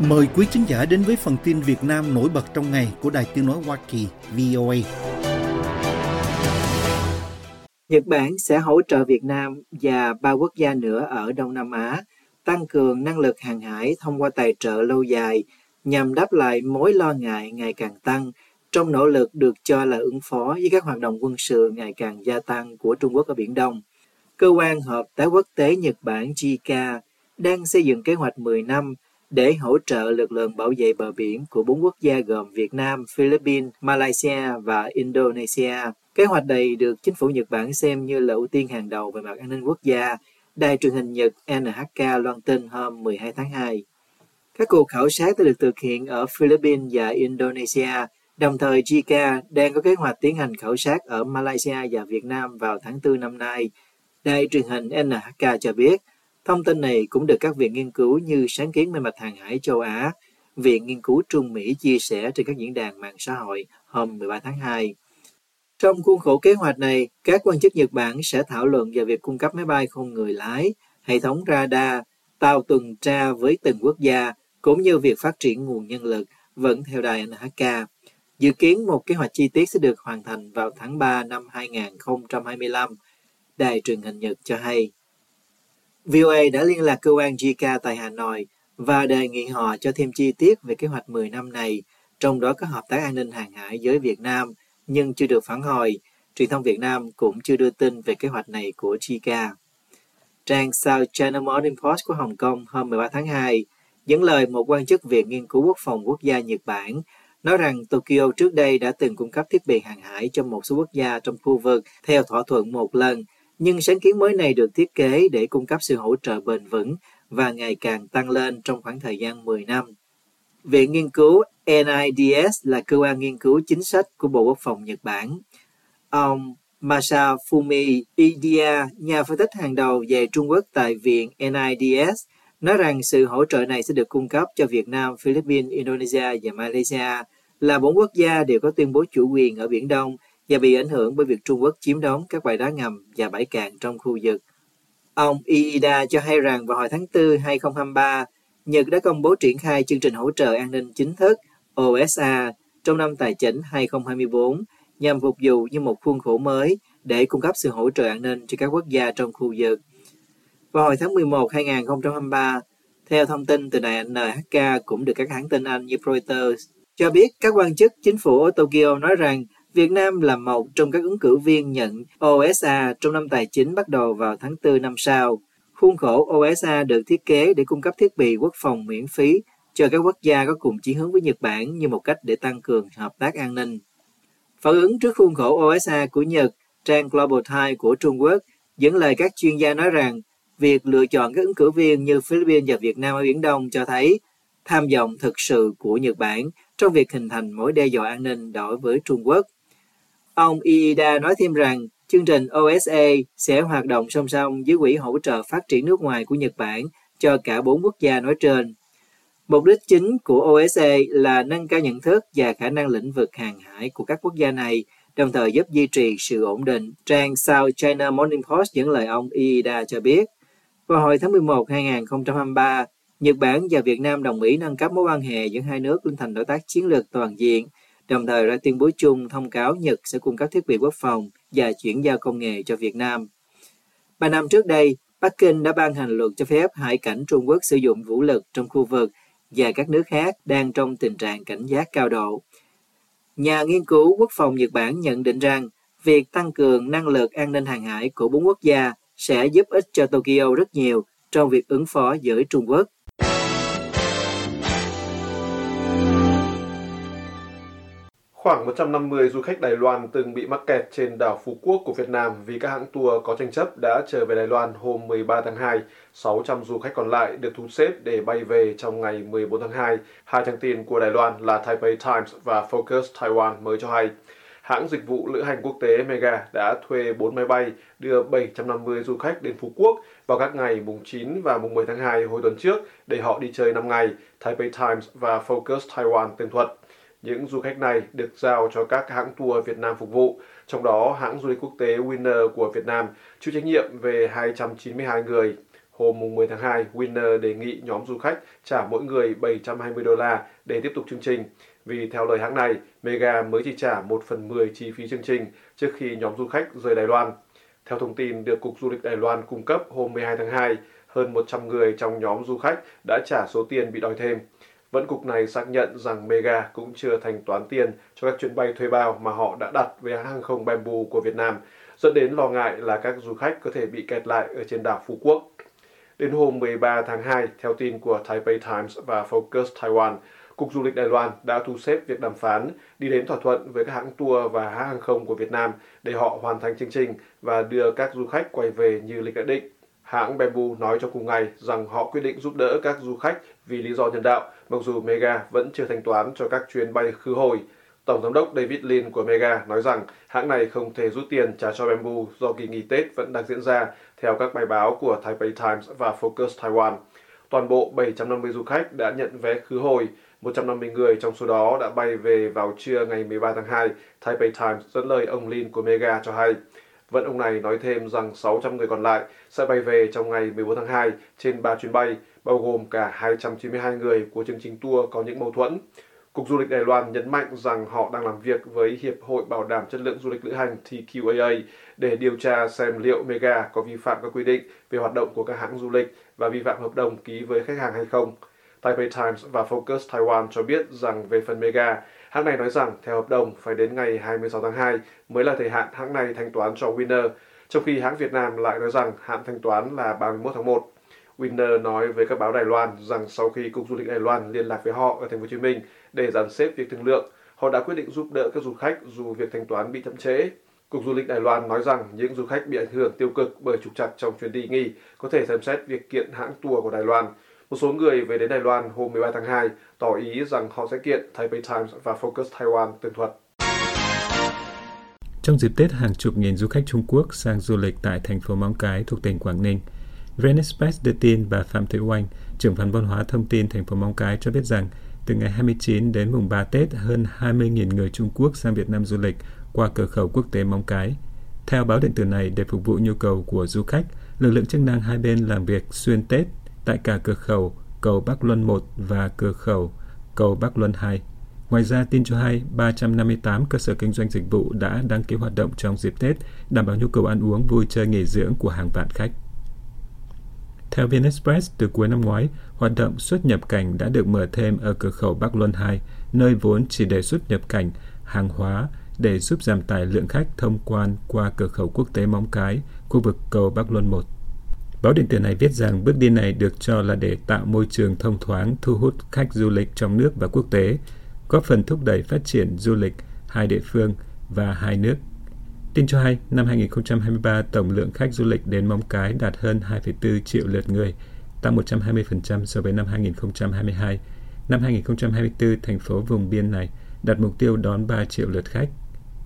Mời quý khán giả đến với phần tin Việt Nam nổi bật trong ngày của Đài Tiếng Nói Hoa Kỳ VOA. Nhật Bản sẽ hỗ trợ Việt Nam và ba quốc gia nữa ở Đông Nam Á tăng cường năng lực hàng hải thông qua tài trợ lâu dài nhằm đáp lại mối lo ngại ngày càng tăng trong nỗ lực được cho là ứng phó với các hoạt động quân sự ngày càng gia tăng của Trung Quốc ở Biển Đông. Cơ quan Hợp tác Quốc tế Nhật Bản JICA đang xây dựng kế hoạch 10 năm để hỗ trợ lực lượng bảo vệ bờ biển của bốn quốc gia gồm Việt Nam, Philippines, Malaysia và Indonesia. Kế hoạch này được chính phủ Nhật Bản xem như là ưu tiên hàng đầu về mặt an ninh quốc gia. Đài truyền hình Nhật NHK loan tin hôm 12 tháng 2. Các cuộc khảo sát đã được thực hiện ở Philippines và Indonesia, đồng thời JICA đang có kế hoạch tiến hành khảo sát ở Malaysia và Việt Nam vào tháng 4 năm nay. Đài truyền hình NHK cho biết, thông tin này cũng được các viện nghiên cứu như Sáng kiến về mặt hàng hải châu Á, Viện Nghiên cứu Trung Mỹ chia sẻ trên các diễn đàn mạng xã hội hôm 13 tháng 2. Trong khuôn khổ kế hoạch này, các quan chức Nhật Bản sẽ thảo luận về việc cung cấp máy bay không người lái, hệ thống radar, tàu tuần tra với từng quốc gia, cũng như việc phát triển nguồn nhân lực, vẫn theo đài NHK. Dự kiến một kế hoạch chi tiết sẽ được hoàn thành vào tháng 3 năm 2025, đài truyền hình Nhật cho hay. VOA đã liên lạc cơ quan JICA tại Hà Nội và đề nghị họ cho thêm chi tiết về kế hoạch 10 năm này, trong đó có hợp tác an ninh hàng hải với Việt Nam, nhưng chưa được phản hồi. Truyền thông Việt Nam cũng chưa đưa tin về kế hoạch này của JICA. Trang South China Morning Post của Hồng Kông hôm 13 tháng 2 dẫn lời một quan chức Viện Nghiên cứu Quốc phòng Quốc gia Nhật Bản nói rằng Tokyo trước đây đã từng cung cấp thiết bị hàng hải cho một số quốc gia trong khu vực theo thỏa thuận một lần, nhưng sáng kiến mới này được thiết kế để cung cấp sự hỗ trợ bền vững và ngày càng tăng lên trong khoảng thời gian 10 năm. Viện nghiên cứu NIDS là cơ quan nghiên cứu chính sách của Bộ Quốc phòng Nhật Bản. Ông Masafumi Idia, nhà phân tích hàng đầu về Trung Quốc tại Viện NIDS, nói rằng sự hỗ trợ này sẽ được cung cấp cho Việt Nam, Philippines, Indonesia và Malaysia là bốn quốc gia đều có tuyên bố chủ quyền ở Biển Đông và bị ảnh hưởng bởi việc Trung Quốc chiếm đóng các bãi đá ngầm và bãi cạn trong khu vực. Ông Iida cho hay rằng vào hồi tháng 4 2023, Nhật đã công bố triển khai chương trình hỗ trợ an ninh chính thức OSA trong năm tài chính 2024 nhằm phục vụ như một khuôn khổ mới để cung cấp sự hỗ trợ an ninh cho các quốc gia trong khu vực. Vào hồi tháng 11 2023, theo thông tin từ đài NHK cũng được các hãng tin Anh như Reuters cho biết các quan chức chính phủ ở Tokyo nói rằng Việt Nam là một trong các ứng cử viên nhận OSA trong năm tài chính bắt đầu vào tháng 4 năm sau. Khuôn khổ OSA được thiết kế để cung cấp thiết bị quốc phòng miễn phí cho các quốc gia có cùng chí hướng với Nhật Bản như một cách để tăng cường hợp tác an ninh. Phản ứng trước khuôn khổ OSA của Nhật, trang Global Times của Trung Quốc dẫn lời các chuyên gia nói rằng việc lựa chọn các ứng cử viên như Philippines và Việt Nam ở Biển Đông cho thấy tham vọng thực sự của Nhật Bản trong việc hình thành mối đe dọa an ninh đối với Trung Quốc. Ông Iida nói thêm rằng chương trình OSA sẽ hoạt động song song với Quỹ hỗ trợ phát triển nước ngoài của Nhật Bản cho cả bốn quốc gia nói trên. Mục đích chính của OSA là nâng cao nhận thức và khả năng lĩnh vực hàng hải của các quốc gia này, đồng thời giúp duy trì sự ổn định. Trang South China Morning Post dẫn lời ông Iida cho biết, vào hồi tháng 11 2023, Nhật Bản và Việt Nam đồng ý nâng cấp mối quan hệ giữa hai nước lên thành đối tác chiến lược toàn diện, đồng thời ra tuyên bố chung thông cáo Nhật sẽ cung cấp thiết bị quốc phòng và chuyển giao công nghệ cho Việt Nam. Ba năm trước đây, Bắc Kinh đã ban hành luật cho phép hải cảnh Trung Quốc sử dụng vũ lực trong khu vực và các nước khác đang trong tình trạng cảnh giác cao độ. Nhà nghiên cứu quốc phòng Nhật Bản nhận định rằng việc tăng cường năng lực an ninh hàng hải của bốn quốc gia sẽ giúp ích cho Tokyo rất nhiều trong việc ứng phó với Trung Quốc. Khoảng 150 du khách Đài Loan từng bị mắc kẹt trên đảo Phú Quốc của Việt Nam vì các hãng tour có tranh chấp đã trở về Đài Loan hôm 13 tháng 2. 600 du khách còn lại được thu xếp để bay về trong ngày 14 tháng 2. Hai trang tin của Đài Loan là Taipei Times và Focus Taiwan mới cho hay. Hãng dịch vụ lữ hành quốc tế Mega đã thuê 4 máy bay đưa 750 du khách đến Phú Quốc vào các ngày mùng 9 và mùng 10 tháng 2 hồi tuần trước để họ đi chơi 5 ngày, Taipei Times và Focus Taiwan tường thuật. Những du khách này được giao cho các hãng tour Việt Nam phục vụ, trong đó hãng du lịch quốc tế Winner của Việt Nam chịu trách nhiệm về 292 người. Hôm 10 tháng 2, Winner đề nghị nhóm du khách trả mỗi người 720 đô la để tiếp tục chương trình, vì theo lời hãng này, Mega mới chỉ trả 1 phần 10 chi phí chương trình trước khi nhóm du khách rời Đài Loan. Theo thông tin được Cục Du lịch Đài Loan cung cấp hôm 12 tháng 2, hơn 100 người trong nhóm du khách đã trả số tiền bị đòi thêm. Vẫn cục này xác nhận rằng Mega cũng chưa thanh toán tiền cho các chuyến bay thuê bao mà họ đã đặt với hãng hàng không Bamboo của Việt Nam, dẫn đến lo ngại là các du khách có thể bị kẹt lại ở trên đảo Phú Quốc. Đến hôm 13 tháng 2, theo tin của Taipei Times và Focus Taiwan, Cục Du lịch Đài Loan đã thu xếp việc đàm phán, đi đến thỏa thuận với các hãng tour và hãng hàng không của Việt Nam để họ hoàn thành chương trình và đưa các du khách quay về như lịch đã định. Hãng Bamboo nói trong cùng ngày rằng họ quyết định giúp đỡ các du khách vì lý do nhân đạo, mặc dù Mega vẫn chưa thanh toán cho các chuyến bay khứ hồi. Tổng giám đốc David Lin của Mega nói rằng hãng này không thể rút tiền trả cho Bamboo do kỳ nghỉ Tết vẫn đang diễn ra, theo các bài báo của Taipei Times và Focus Taiwan. Toàn bộ 750 du khách đã nhận vé khứ hồi, 150 người trong số đó đã bay về vào trưa ngày 13 tháng 2, Taipei Times dẫn lời ông Lin của Mega cho hay vận ông này nói thêm rằng 600 người còn lại sẽ bay về trong ngày 14 tháng 2 trên 3 chuyến bay, bao gồm cả 292 người của chương trình tour có những mâu thuẫn. Cục Du lịch Đài Loan nhấn mạnh rằng họ đang làm việc với Hiệp hội Bảo đảm Chất lượng Du lịch Lữ hành TQAA để điều tra xem liệu Mega có vi phạm các quy định về hoạt động của các hãng du lịch và vi phạm hợp đồng ký với khách hàng hay không. Taipei Times và Focus Taiwan cho biết rằng về phần Mega, hãng này nói rằng theo hợp đồng phải đến ngày 26 tháng 2 mới là thời hạn hãng này thanh toán cho Winner, trong khi hãng Việt Nam lại nói rằng hạn thanh toán là 31 tháng 1. Winner nói với các báo Đài Loan rằng sau khi Cục Du lịch Đài Loan liên lạc với họ ở thành phố Hồ Chí Minh để dàn xếp việc thương lượng, họ đã quyết định giúp đỡ các du khách dù việc thanh toán bị chậm trễ. Cục Du lịch Đài Loan nói rằng những du khách bị ảnh hưởng tiêu cực bởi trục trặc trong chuyến đi nghỉ có thể xem xét việc kiện hãng tour của Đài Loan. Một số người về đến Đài Loan hôm 13 tháng 2 tỏ ý rằng họ sẽ kiện Taipei Times và Focus Taiwan tường thuật. Trong dịp Tết, hàng chục nghìn du khách Trung Quốc sang du lịch tại thành phố Móng Cái thuộc tỉnh Quảng Ninh. Venice đưa tin bà Phạm Thị Oanh, trưởng phòng văn hóa thông tin thành phố Móng Cái cho biết rằng từ ngày 29 đến mùng 3 Tết, hơn 20.000 người Trung Quốc sang Việt Nam du lịch qua cửa khẩu quốc tế Móng Cái. Theo báo điện tử này, để phục vụ nhu cầu của du khách, lực lượng chức năng hai bên làm việc xuyên Tết tại cả cửa khẩu cầu Bắc Luân 1 và cửa khẩu cầu Bắc Luân 2. Ngoài ra, tin cho hay 358 cơ sở kinh doanh dịch vụ đã đăng ký hoạt động trong dịp Tết, đảm bảo nhu cầu ăn uống, vui chơi, nghỉ dưỡng của hàng vạn khách. Theo VnExpress, từ cuối năm ngoái, hoạt động xuất nhập cảnh đã được mở thêm ở cửa khẩu Bắc Luân 2, nơi vốn chỉ để xuất nhập cảnh hàng hóa để giúp giảm tải lượng khách thông quan qua cửa khẩu quốc tế Móng Cái, khu vực cầu Bắc Luân 1. Báo điện tử này viết rằng bước đi này được cho là để tạo môi trường thông thoáng thu hút khách du lịch trong nước và quốc tế, góp phần thúc đẩy phát triển du lịch hai địa phương và hai nước. Tin cho hay, năm 2023, tổng lượng khách du lịch đến Móng Cái đạt hơn 2,4 triệu lượt người, tăng 120% so với năm 2022. Năm 2024, thành phố vùng biên này đặt mục tiêu đón 3 triệu lượt khách.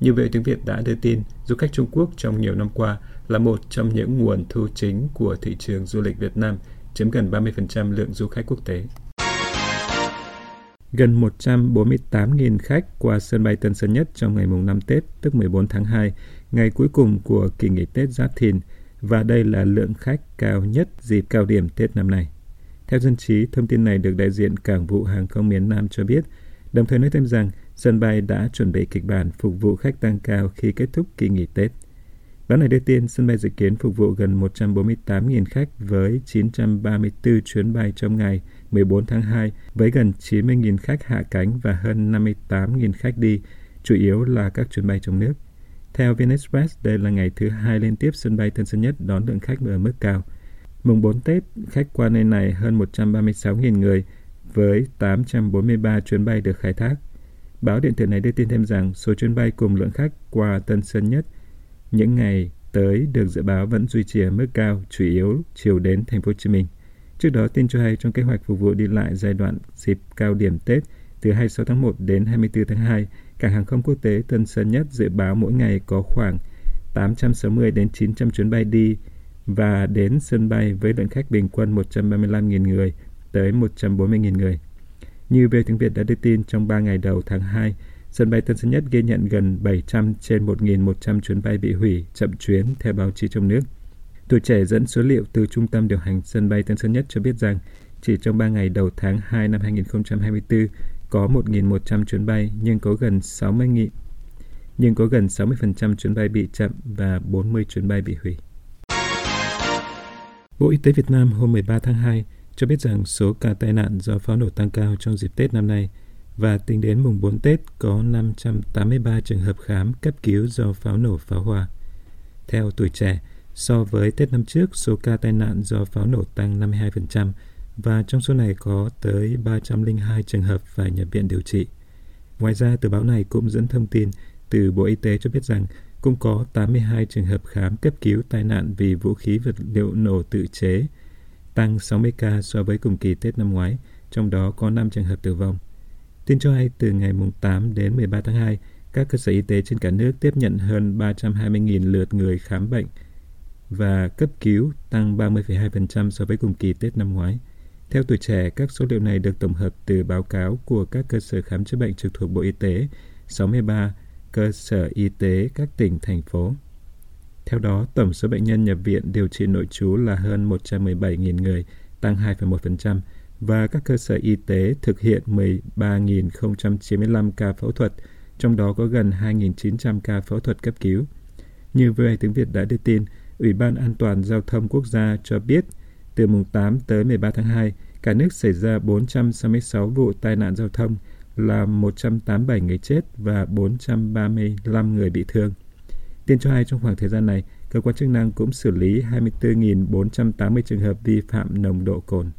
Như vậy, tiếng Việt đã đưa tin, du khách Trung Quốc trong nhiều năm qua là một trong những nguồn thu chính của thị trường du lịch Việt Nam, chiếm gần 30% lượng du khách quốc tế. Gần 148.000 khách qua sân bay Tân Sơn Nhất trong ngày mùng 5 Tết, tức 14 tháng 2, ngày cuối cùng của kỳ nghỉ Tết Giáp Thìn, và đây là lượng khách cao nhất dịp cao điểm Tết năm nay. Theo dân trí, thông tin này được đại diện Cảng vụ Hàng không miền Nam cho biết, đồng thời nói thêm rằng sân bay đã chuẩn bị kịch bản phục vụ khách tăng cao khi kết thúc kỳ nghỉ Tết đó này đưa tin sân bay dự kiến phục vụ gần 148.000 khách với 934 chuyến bay trong ngày 14 tháng 2 với gần 90.000 khách hạ cánh và hơn 58.000 khách đi, chủ yếu là các chuyến bay trong nước. Theo VnExpress, đây là ngày thứ hai liên tiếp sân bay Tân Sơn Nhất đón lượng khách ở mức cao. Mùng 4 Tết, khách qua nơi này hơn 136.000 người với 843 chuyến bay được khai thác. Báo điện tử này đưa tin thêm rằng số chuyến bay cùng lượng khách qua Tân Sơn Nhất những ngày tới được dự báo vẫn duy trì ở mức cao, chủ yếu chiều đến thành phố Hồ Chí Minh. Trước đó, tin cho hay trong kế hoạch phục vụ đi lại giai đoạn dịp cao điểm Tết từ 26 tháng 1 đến 24 tháng 2, cảng hàng không quốc tế Tân Sơn Nhất dự báo mỗi ngày có khoảng 860 đến 900 chuyến bay đi và đến sân bay với lượng khách bình quân 135.000 người tới 140.000 người. Như về tiếng Việt đã đưa tin trong 3 ngày đầu tháng 2, Sân bay Tân Sơn Nhất ghi nhận gần 700 trên 1.100 chuyến bay bị hủy, chậm chuyến theo báo chí trong nước. Tuổi trẻ dẫn số liệu từ Trung tâm điều hành sân bay Tân Sơn Nhất cho biết rằng chỉ trong 3 ngày đầu tháng 2 năm 2024 có 1.100 chuyến bay nhưng có gần 60 nghị, nhưng có gần 60% chuyến bay bị chậm và 40 chuyến bay bị hủy. Bộ Y tế Việt Nam hôm 13 tháng 2 cho biết rằng số ca tai nạn do pháo nổ tăng cao trong dịp Tết năm nay và tính đến mùng 4 Tết có 583 trường hợp khám cấp cứu do pháo nổ pháo hoa. Theo tuổi trẻ, so với Tết năm trước, số ca tai nạn do pháo nổ tăng 52% và trong số này có tới 302 trường hợp phải nhập viện điều trị. Ngoài ra, tờ báo này cũng dẫn thông tin từ Bộ Y tế cho biết rằng cũng có 82 trường hợp khám cấp cứu tai nạn vì vũ khí vật liệu nổ tự chế, tăng 60 ca so với cùng kỳ Tết năm ngoái, trong đó có 5 trường hợp tử vong. Tin cho hay từ ngày 8 đến 13 tháng 2, các cơ sở y tế trên cả nước tiếp nhận hơn 320.000 lượt người khám bệnh và cấp cứu tăng 30,2% so với cùng kỳ Tết năm ngoái. Theo tuổi trẻ, các số liệu này được tổng hợp từ báo cáo của các cơ sở khám chữa bệnh trực thuộc Bộ Y tế, 63 cơ sở y tế các tỉnh, thành phố. Theo đó, tổng số bệnh nhân nhập viện điều trị nội trú là hơn 117.000 người, tăng 2,1%, và các cơ sở y tế thực hiện 13.095 ca phẫu thuật, trong đó có gần 2.900 ca phẫu thuật cấp cứu. Như VOA tiếng Việt đã đưa tin, Ủy ban An toàn Giao thông Quốc gia cho biết từ mùng 8 tới 13 tháng 2, cả nước xảy ra 466 vụ tai nạn giao thông, là 187 người chết và 435 người bị thương. Tin cho hay trong khoảng thời gian này, cơ quan chức năng cũng xử lý 24.480 trường hợp vi phạm nồng độ cồn.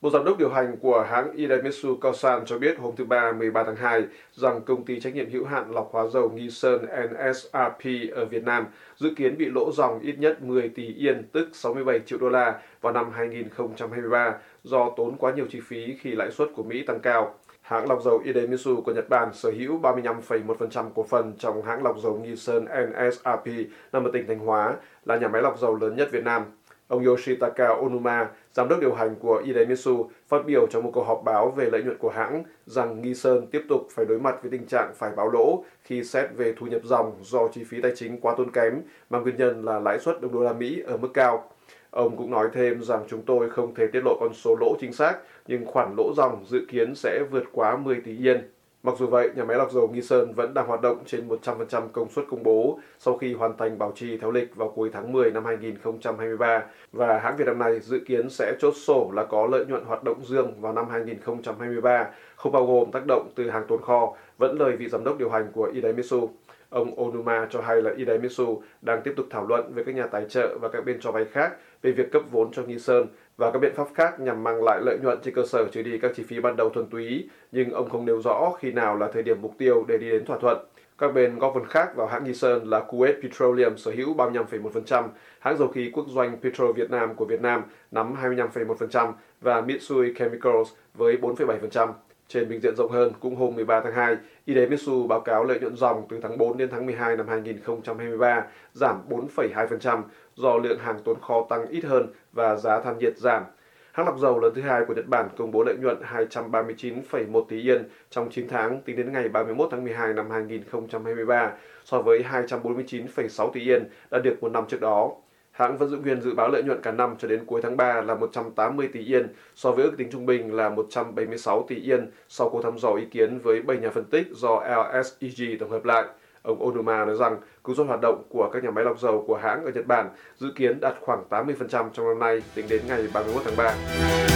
Một giám đốc điều hành của hãng Idemitsu Kosan cho biết hôm thứ Ba 13 tháng 2 rằng công ty trách nhiệm hữu hạn lọc hóa dầu Nghi Sơn NSRP ở Việt Nam dự kiến bị lỗ dòng ít nhất 10 tỷ yên tức 67 triệu đô la vào năm 2023 do tốn quá nhiều chi phí khi lãi suất của Mỹ tăng cao. Hãng lọc dầu Idemitsu của Nhật Bản sở hữu 35,1% cổ phần trong hãng lọc dầu Nghi Sơn NSRP nằm ở tỉnh Thanh Hóa, là nhà máy lọc dầu lớn nhất Việt Nam. Ông Yoshitaka Onuma, giám đốc điều hành của Idemitsu, phát biểu trong một cuộc họp báo về lợi nhuận của hãng rằng Nghi Sơn tiếp tục phải đối mặt với tình trạng phải báo lỗ khi xét về thu nhập dòng do chi phí tài chính quá tốn kém, mà nguyên nhân là lãi suất đồng đô la Mỹ ở mức cao. Ông cũng nói thêm rằng chúng tôi không thể tiết lộ con số lỗ chính xác, nhưng khoản lỗ dòng dự kiến sẽ vượt quá 10 tỷ yên. Mặc dù vậy, nhà máy lọc dầu Nghi Sơn vẫn đang hoạt động trên 100% công suất công bố sau khi hoàn thành bảo trì theo lịch vào cuối tháng 10 năm 2023 và hãng Việt Nam này dự kiến sẽ chốt sổ là có lợi nhuận hoạt động dương vào năm 2023, không bao gồm tác động từ hàng tồn kho, vẫn lời vị giám đốc điều hành của Idemitsu. Ông Onuma cho hay là Idemitsu đang tiếp tục thảo luận với các nhà tài trợ và các bên cho vay khác về việc cấp vốn cho Nghi Sơn và các biện pháp khác nhằm mang lại lợi nhuận trên cơ sở trừ đi các chi phí ban đầu thuần túy, nhưng ông không nêu rõ khi nào là thời điểm mục tiêu để đi đến thỏa thuận. Các bên góp phần khác vào hãng Nghi Sơn là Kuwait Petroleum sở hữu 35,1%, hãng dầu khí quốc doanh Petro Việt Nam của Việt Nam nắm 25,1% và Mitsui Chemicals với 4,7%. Trên bình diện rộng hơn, cũng hôm 13 tháng 2, Idemitsu báo cáo lợi nhuận dòng từ tháng 4 đến tháng 12 năm 2023 giảm 4,2% do lượng hàng tồn kho tăng ít hơn và giá than nhiệt giảm. Hãng lọc dầu lớn thứ hai của Nhật Bản công bố lợi nhuận 239,1 tỷ yên trong 9 tháng tính đến ngày 31 tháng 12 năm 2023 so với 249,6 tỷ yên đã được một năm trước đó. Hãng vẫn giữ nguyên dự báo lợi nhuận cả năm cho đến cuối tháng 3 là 180 tỷ yên, so với ước tính trung bình là 176 tỷ yên sau cuộc thăm dò ý kiến với 7 nhà phân tích do LSEG tổng hợp lại. Ông Onuma nói rằng cứu suất hoạt động của các nhà máy lọc dầu của hãng ở Nhật Bản dự kiến đạt khoảng 80% trong năm nay tính đến ngày 31 tháng 3.